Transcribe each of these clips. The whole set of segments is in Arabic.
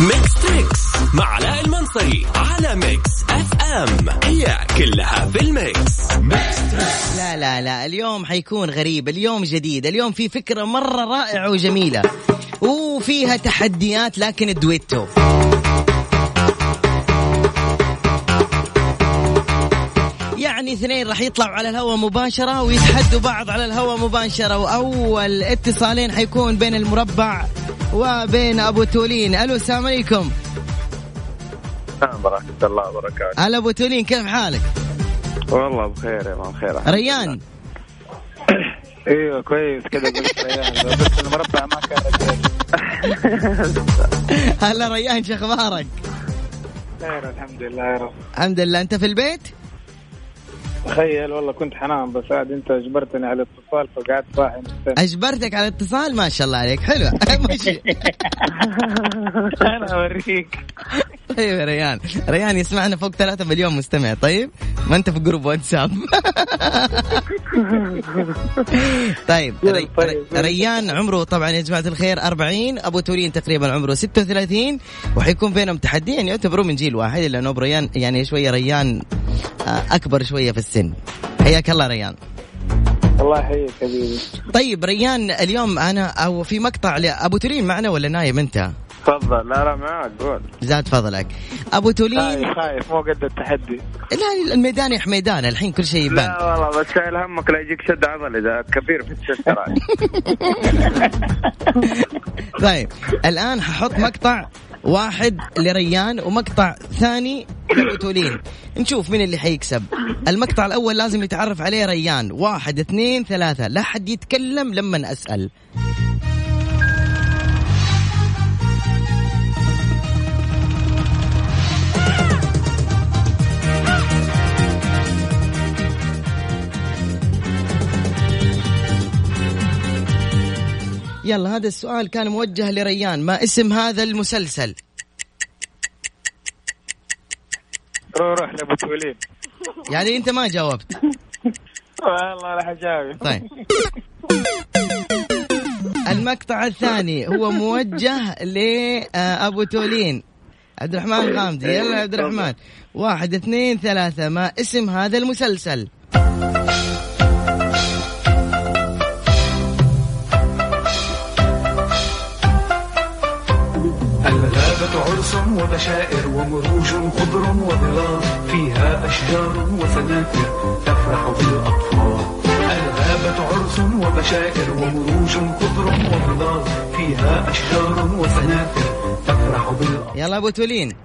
Mix Trix مع علاء المنصري على Mix FM هي كلها في ال mix. Mix Trix لا لا لا اليوم حيكون غريب اليوم جديد اليوم في فكرة مرة رائعة وجميلة. وفيها تحديات لكن الدويتو يعني اثنين راح يطلعوا على الهواء مباشرة ويتحدوا بعض على الهواء مباشرة. وأول اتصالين حيكون بين المربع وبين أبو تولين. ألو السلام عليكم. ورحمة الله وبركاته. هلا أبو تولين كيف حالك؟ والله بخير يا مان بخير. ريان. إيوه كويس كذا قلت ريان. بس المربع ما كان هلا ريان شو أخبارك؟ خير الحمد لله يا رب. الحمد لله. أنت في البيت؟ تخيل والله كنت حنام بس عاد انت اجبرتني على الاتصال فقعدت صاحي. أجبرتك على اتصال؟ ما شاء الله عليك. حلو. ماشي. أنا أوريك. طيب يا ريان. ريان يسمعنا فوق ثلاثة مليون مستمع. طيب ما أنت في group واتساب طيب ري... ري... ريان عمره طبعا يا جماعة الخير 40 أبو تورين تقريبا عمره 36 وحيكون بينهم تحديا يعتبروا من جيل واحد لأنه ريان يعني شوية ريان أكبر شوية في السن. حياك الله ريان. الله يحييك حبيبي. طيب ريان اليوم أنا أو في مقطع لابو تورين معنا ولا نايم أنت؟ تفضل. لا لا معك قول. زاد فضلك. أبو تولين خايف خايف مو قد التحدي. لا الميدان يا حميدان الحين كل شيء يبان. لا والله بس شايل همك لا يجيك شد عضل إذا كبير في الشجره طيب الآن ححط مقطع واحد لريان ومقطع ثاني لابو تولين نشوف مين اللي حيكسب. المقطع الأول لازم يتعرف عليه ريان. واحد اثنين ثلاثة. لا حد يتكلم لما أسأل. يلا هذا السؤال كان موجه لريان. ما اسم هذا المسلسل؟ روح لابو تولين يعني أنت ما جاوبت. والله راح أجاوب. طيب. المقطع الثاني هو موجه لأبو تولين. عبد الرحمن غامدي. يلا عبد الرحمن. واحد اثنين ثلاثة. ما اسم هذا المسلسل؟ وبشائر ومروج خضر وظلال فيها أشجار وسنافر تفرح بالأطفال. الغابة عرس وبشائر ومروج خضر وظلال فيها أشجار وسنافر تفرح بالأطفال. يلا أبو تولين.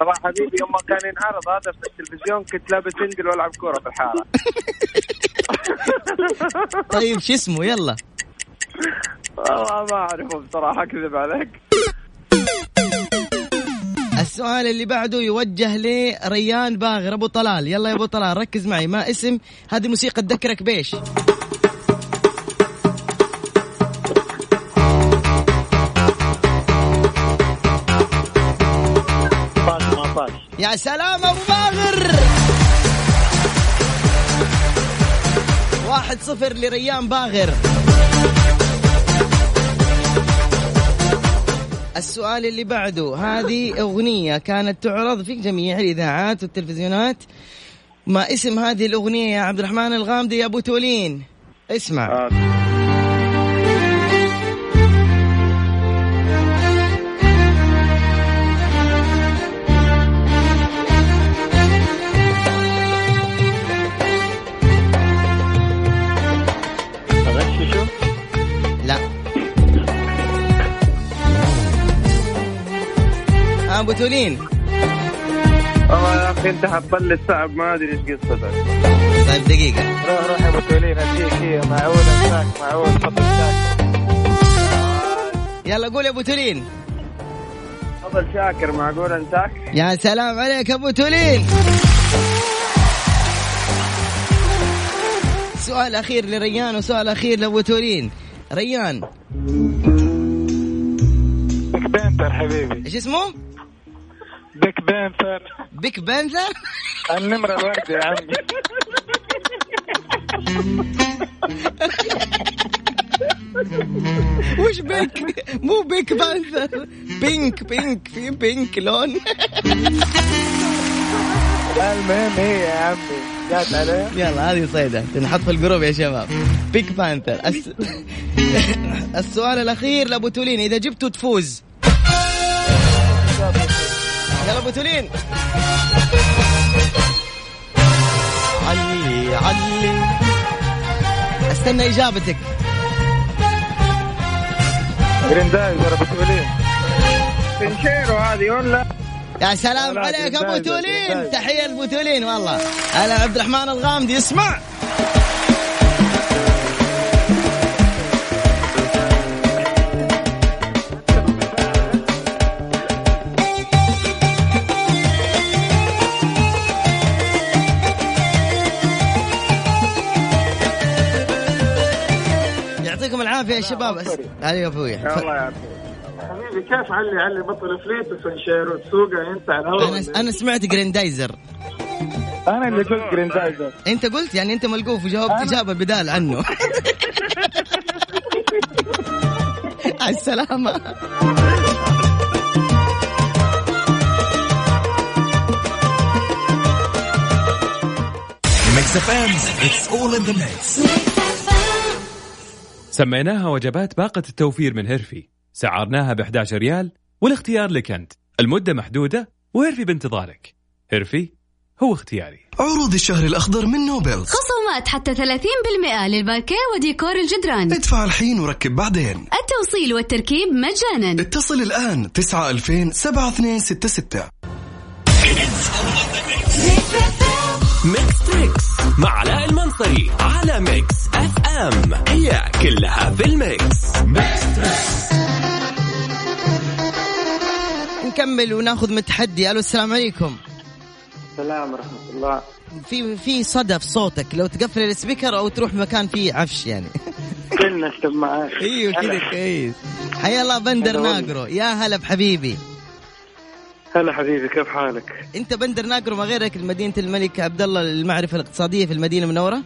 طبعا حبيبي يوم ما كان ينعرض هذا في التلفزيون كنت لابس سنجل وألعب كورة في الحارة. طيب شو اسمه؟ يلا. والله ما اعرفه بصراحه أكذب عليك. السؤال اللي بعده يوجه لريان باغر ابو طلال. يلا يا ابو طلال ركز معي. ما اسم هذه موسيقى تذكرك طاش يا سلام أبو باغر. واحد صفر لريان باغر. السؤال اللي بعده هذه أغنية كانت تعرض في جميع الإذاعات والتلفزيونات. ما اسم هذه الأغنية يا عبد الرحمن الغامدي يا أبو تولين؟ اسمع. آه. آه، أبو تولين. والله يا أخي أنت حتبلش صعب ما أدري إيش قصتك. طيب دقيقة. روح روح يا أبو تولين اديك هي معود انساك معود فضل شاكر يلا قول يا أبو تولين. فضل شاكر معقول أنساك؟ يا سلام عليك أبو تولين. سؤال أخير لريان وسؤال أخير لأبو تولين. ريان. Panther حبيبي؟ إيش اسمه؟ Pink Panther Pink Panther؟ النمرة الوردة يا عمي وش بينك مو Pink Panther pink pink في pink لون المهم هي يا عمي جات عليه يلا هذه صيدة. نحط في ال group يا شباب. Pink Panther الس... السؤال الأخير لأبو تولين. إذا جبته تفوز. يلا أبو تولين علي علي. استنى إجابتك. جريندايزر ابو تولين. تنشيرو هذه ولا؟ يا سلام لا، عليك أبو تولين. تحية لابو تولين والله. هلا عبد الرحمن الغامدي اسمع. يا شباب هلا يا أبوي. الله يعافيك حبيبي كيف علي؟ علي بطل فليت وسنشيرو تسوقها أنت على الهواء. أنا أنا سمعت جريندايزر. أنا اللي قلت جريندايزر. أنت قلت؟ يعني أنت ملقوف وجاوبت إجابة بدال عنه. على السلامة. Mix FM it's all in the mix سميناها وجبات باقة التوفير من هيرفي. سعرناها ب 11 ريال والاختيار لك أنت. المدة محدودة وهيرفي بانتظارك. هيرفي هو اختياري. عروض الشهر الأخضر من نوبل. خصومات حتى 30% للباركيه وديكور الجدران. ادفع الحين وركب بعدين. التوصيل والتركيب مجانا. اتصل الآن 9 2000 7266 Mix Trix مع علاء المنصري على Mix FM هي كلها في ال mix. نكمل وناخذ من التحدي ألو السلام عليكم. السلام ورحمة الله. في في صدى في صوتك. لو تقفل ال speaker أو تروح مكان فيه عفش يعني. كلنا السماعات أيوه كذا كويس. حيا الله بندر. ناقرو. يا هلا بحبيبي. هلا حبيبي كيف حالك؟ انت بندر ناقرو ما غيرك مدينه الملك عبد الله للمعرفة الاقتصادية في المدينة المنوره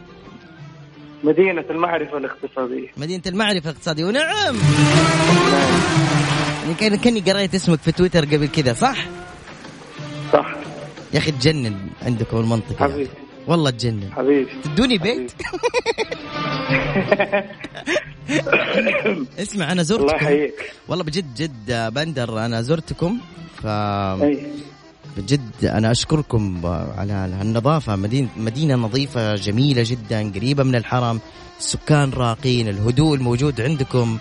مدينة المعرفة الاقتصادية. مدينة المعرفة الاقتصادية ونعم! يعني كان كأني قريت اسمك في تويتر قبل كذا صح؟ صح. يا أخي تجنن عندكم المنطقة يعني. حبيبي. والله تجنن. حبيبي. تدوني بيت؟ اسمع أنا الله زرتكم يحييك. والله بجد جد بندر أنا زرتكم. ف. بجد أنا أشكركم على النظافه مدينه مدينة نظيفة جميلة جدا قريبة من الحرم السكان راقين الهدوء الموجود عندكم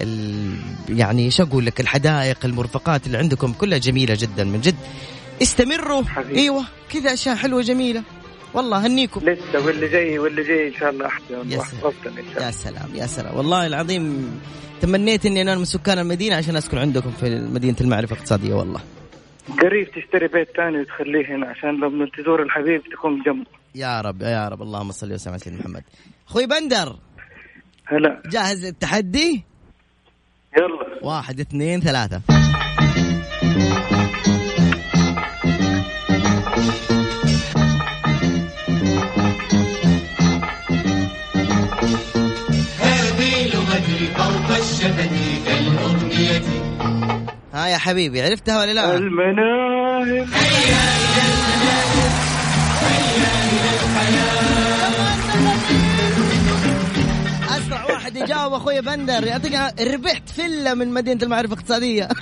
ال... يعني إيش أقول لك الحدائق المرفقات اللي عندكم كلها جميلة جدا. من جد استمروا. حبيبي. إيوه كذا أشياء حلوة جميلة. والله هنيكم. لسه واللي جاي واللي جاي إن شاء الله أحسن. يا سلام يا سلام. والله العظيم تمنيت إني أنا من سكان المدينة عشان أسكن عندكم في مدينة المعرفة الاقتصاديه والله. قريب تشتري بيت ثاني وتخليه هنا عشان لما تزور الحبيب تكون جنبه يا رب يا رب. اللهم صل وسلم على سيدنا محمد. أخوي بندر. هلا. جاهز التحدي يلا. واحد اثنين ثلاثة ها يا حبيبي عرفتها ولا لا؟ المناهل أسرع واحد يجاوب أخوي بندر. يعطيك ربحت فيلا من مدينة المعرفه الاقتصادية.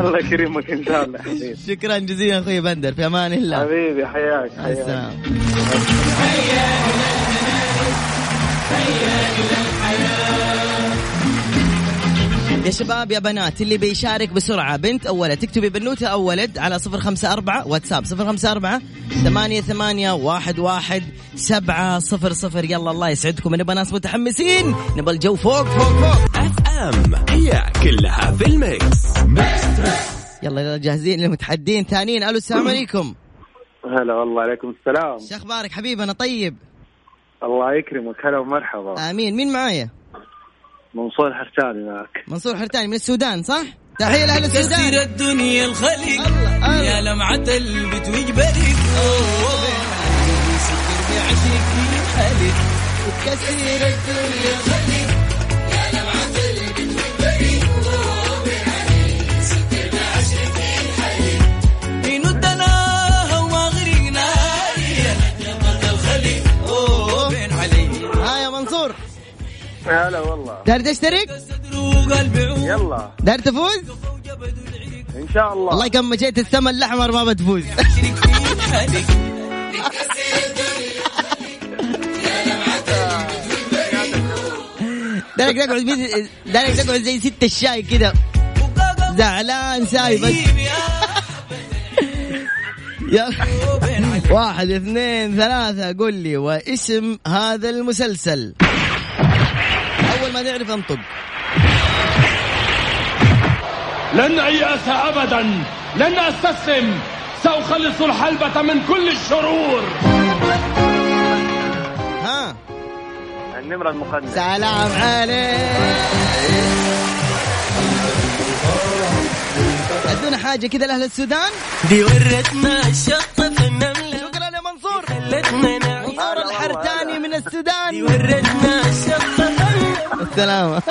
الله يكرمك إن شاء الله. حبيبي شكرا جزيلا أخوي بندر في أمان الله. حبيبي حياك مع حياك. السلامه يا شباب يا بنات اللي بيشارك بسرعة. بنت أو ولد تكتبي بنوتة أو ولد على صفر خمسة أربعة واتساب صفر خمسة أربعة ثمانية ثمانية واحد واحد سبعة صفر صفر. يلا الله يسعدكم. نبغى ناس متحمسين. نبغى الجو فوق فوق فوق. FM هي كلها في ال mix. يلا يلا جاهزين للمتحدين ثانيين ألو السلام عليكم. هلا والله عليكم السلام. شو أخبارك حبيبي أنا طيب. الله يكرمك. هلا ومرحبا. آمين. مين معايا؟ منصور حرساني معك. منصور حرتاني من السودان صح؟ تحية لأهل السودان. كسر الدنيا الله. يا لمعة البت وجبلك سكر بعشق في حالك كثير الدنيا ها هلا والله. داير تشترك؟ يلا. داير تفوز؟ إن شاء الله. والله كم مشيت السما الأحمر ما بتفوز. دارك تقعد دارك تقعد زي ست الشاي كده. زعلان ساي بس. واحد اثنين ثلاثة. قل لي واسم هذا المسلسل؟ ما تعرف انطق لن أيأس أبدا. لن أستسلم. سأخلص الحلبة من كل الشرور. ها. النمرة المقدمة سلام عليك. ادونا حاجة كذا لأهل السودان؟ دي ورتنا الشط في النملة. شكرا يا منصور. خلتنا نعيش. منصور الحرتاني من دي السودان. ورتنا الشط في النملة السلامة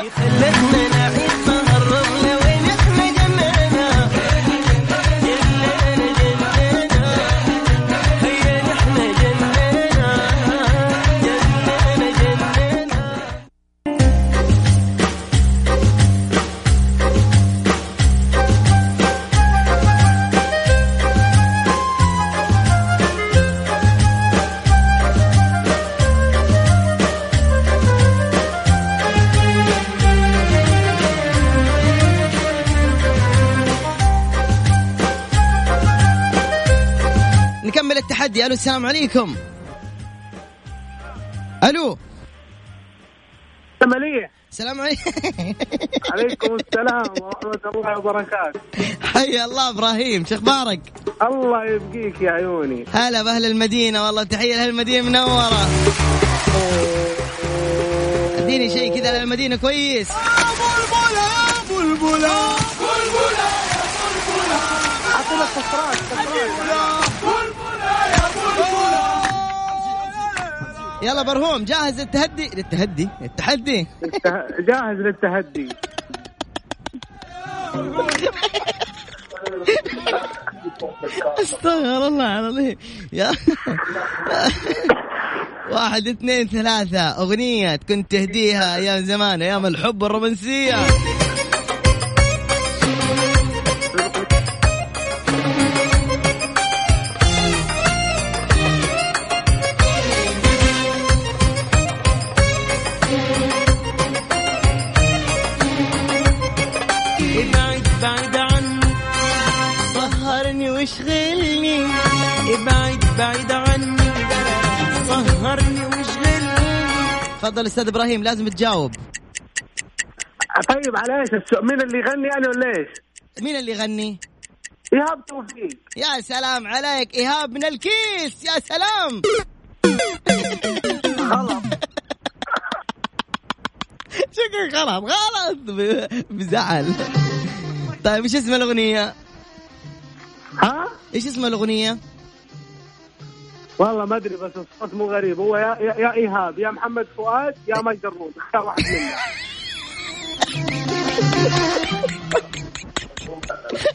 ألو السلام عليكم. ألو. مليح السلام عليكم عليكم السلام ورحمة الله وبركاته. حيا الله إبراهيم شو أخبارك؟ الله يبقيك يا عيوني. هلا بأهل المدينة والله تحية لأهل المدينة منوره أديني شيء كذا للمدينه كويس. أعطينا كسرات يلا برهوم جاهز للتهدي للتهدي التحدي جاهز للتهدي. استغفر الله العظيم. يا. واحد اثنين ثلاثة. أغنية كنت تهديها أيام زمان أيام الحب الرومانسية. تفضل أستاذ إبراهيم لازم تجاوب طيب على إيش مين اللي يغني أنا ولا إيش؟ مين اللي يغني؟ إيهاب توفيق يا سلام عليك إيهاب من الكيس يا سلام غلط شكرا غلط غلط بزعل طيب إيش اسم الأغنية؟ ها؟ إيش اسم الأغنية؟ والله ما أدري بس الصوت مو غريب. هو يا يا, يا إيهاب يا محمد فؤاد يا ماجدة الرومي. اختار واحد منهم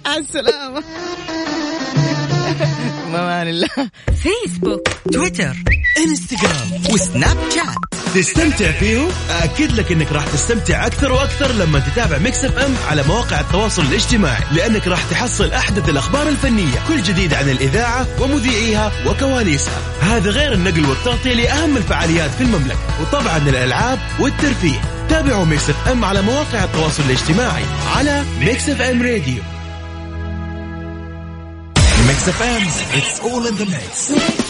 السلامة ما الله. فيسبوك تويتر انستغرام وسناب شات تستمتع فيهم؟ أكد لك أنك راح تستمتع أكثر وأكثر لما تتابع Mix FM على مواقع التواصل الاجتماعي لأنك راح تحصل أحدث الأخبار الفنية كل جديد عن الإذاعة ومذيعيها وكواليسها. هذا غير النقل والتغطية لأهم الفعاليات في المملكة وطبعا الألعاب والترفيه. تابعوا Mix FM على مواقع التواصل الاجتماعي على Mix FM راديو FM it's all in the mix.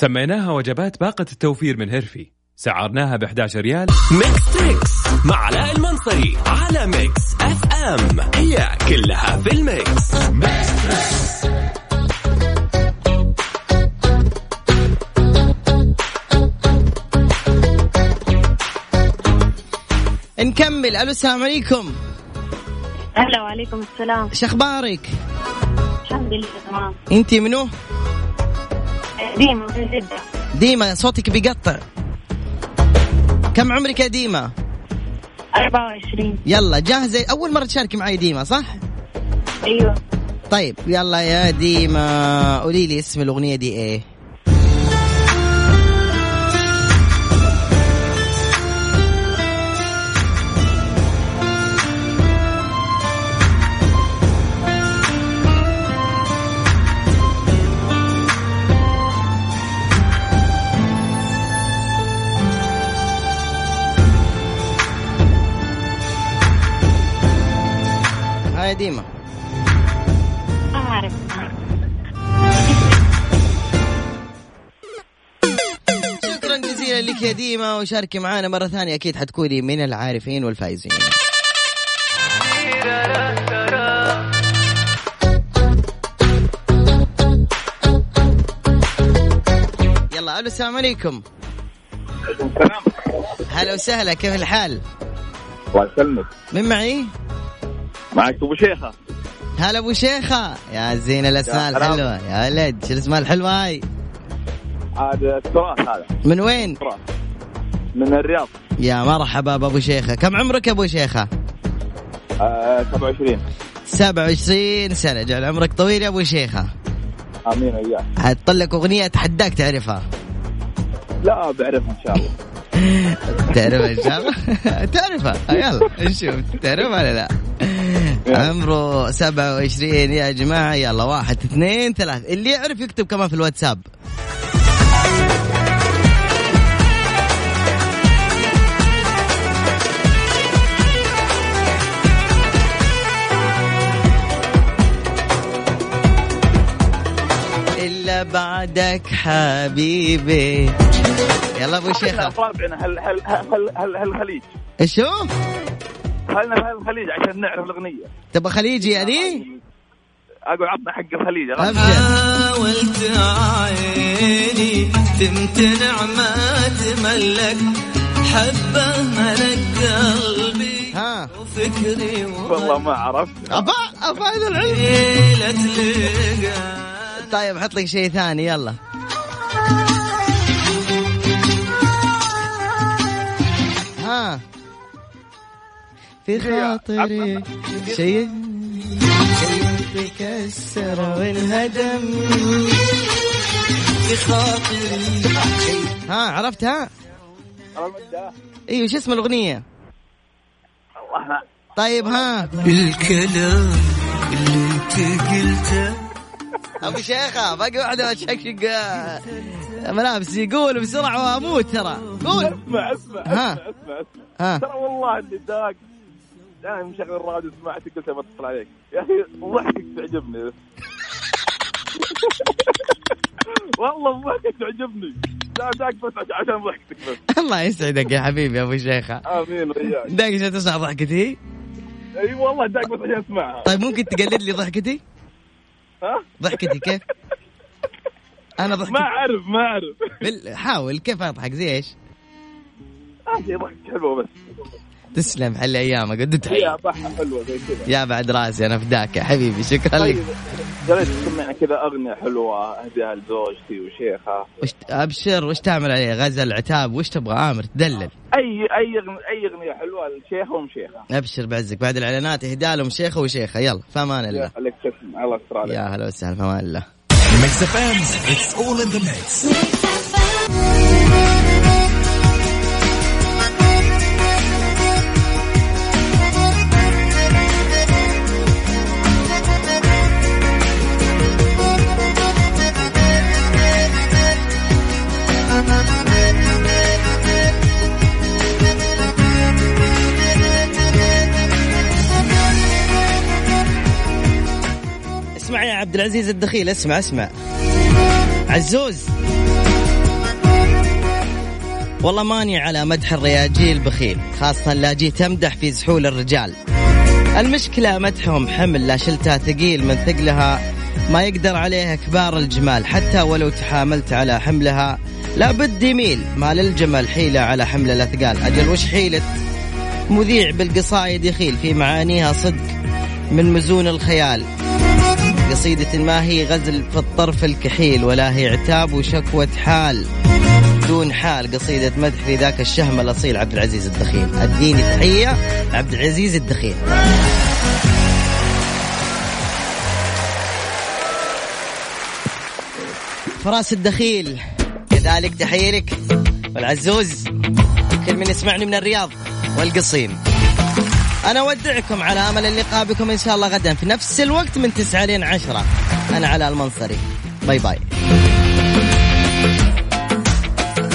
سميناها وجبات باقة التوفير من هيرفي. سعرناها ب 11 ريال. Mix Trix مع علاء المنصري على Mix FM. هي كلها في ال mix. نكمل. ألو السلام عليكم. هلا وعليكم السلام. إيش أخبارك؟ الحمد لله تمام. أنت منو؟ ديما من جدة ديما صوتك بيقطع كم عمرك يا ديما؟ 24 يلا جاهزة أول مرة تشاركي معي ديما صح؟ أيوه طيب يلا يا ديما قولي لي اسم الأغنية دي إيه؟ يا ديما ما اعرف شكرا جزيلا لك يا ديما وشاركي معنا مرة ثانية أكيد حتكوني من العارفين والفايزين يلا ألو السلام عليكم. السلام. هلا وسهلا كيف الحال؟ الله يسلمك. من معي؟ معك أبو شيخة. هلا أبو شيخة. يا زين الأسماء. الحلوة. يا ولد شو الأسماء الحلوة هاي؟ هذا التراث هذا. من وين؟ التراث. من الرياض. يا مرحبا بأبو شيخة. كم عمرك أبو شيخة؟ آه 27 27 سنة. جعل عمرك طويل يا أبو شيخة. آمين وياك حتطلق أغنية أتحداك تعرفها؟ لا بعرفها إن شاء الله. تعرفها إن شاء الله؟ تعرفها. يلا نشوف. تعرفها ولا لا؟ عمره 27 يا جماعة. يلا واحد اثنين ثلاث اللي يعرف يكتب كمان في الواتساب. إلا بعدك حبيبي. يلا أبو رابعنا هل هل هل هل هل الخليج شو؟ هلنا في الخليج عشان نعرف الأغنية. تبغى خليجي يعني؟ أقول عطنا حق الخليج حاولت عيني تمتنع ما تملك حبة ملك قلبي ها. وفكري والله ما عرفت. أبا أبا هذا العلم. طيب حط لك شيء ثاني يلا. في خاطري شيء شيء تكسر وانهدم في خاطري ها؟ عرفتها؟ إيوه شو اسم الأغنية؟ طيب ها؟ الكلام اللي انت قلته. أبو شيخة باقي واحدة آه، ملابس يقول بسرعة وأموت ترى. قول. اسمع اسمع ها. اسمع اسمع. اسمع ها؟ ترى والله اللي داق. أنا مشغل الراديو سمعتك قلت بتصل عليك. يا أخي ضحكك تعجبني. والله ضحكك تعجبني. لا بس عش- عشان ضحكتك بس. الله يسعدك يا حبيبي يا أبو شيخة. آمين وياك داقي عشان تسمع ضحكتي؟ أي والله داق بس عشان أسمعها. طيب ممكن تقلد لي ضحكتي؟ ها؟ ضحكتي كيف؟ أنا ما ضحكتي أعرف ما أعرف. حاول كيف أضحك؟ زي إيش؟ هذه ضحك حلوة بس. تسلم حل أيامك قد بحة حلوة زي كذا. يا بعد راسي أنا فداك يا حبيبي شكرا لك. طيب قريت تسمعنا كذا أغنية حلوة اهديها لزوجتي وشيخه وش أبشر وش تعمل عليه غزل عتاب وش تبغى؟ آمر تدلل. أي أي أي أغنية حلوة لشيخه ومشيخة. أبشر بعزك. بعد الإعلانات اهدى لهم شيخه وشيخة. يلا في أمان يا الله. خليك تسمع الله يستر عليك يا هلا وسهلا في أمان الله العزيز الدخيل اسمع اسمع. عزوز. والله ماني على مدح الرياجيل بخيل خاصة لا جيت تمدح في زحول الرجال. المشكلة مدحهم حمل لا شلتها ثقيل من ثقلها ما يقدر عليها كبار الجمال. حتى ولو تحاملت على حملها لابد يميل. ما للجمل حيلة على حمل الأثقال. أجل وش حيلة مذيع بالقصايد يخيل في معانيها صدق من مزون الخيال. قصيدة ما هي غزل في الطرف الكحيل ولا هي عتاب وشكوى حال. بدون حال قصيدة مدح في ذاك الشهم الأصيل عبد العزيز الدخيل. أديني تحية عبد العزيز الدخيل. فراس الدخيل كذلك تحية لك. والعزوز كل من يسمعني من الرياض والقصيم. أنا أودعكم على أمل اللقاء بكم إن شاء الله غدا في نفس الوقت من 9 لين 10 أنا على المنصري. باي باي.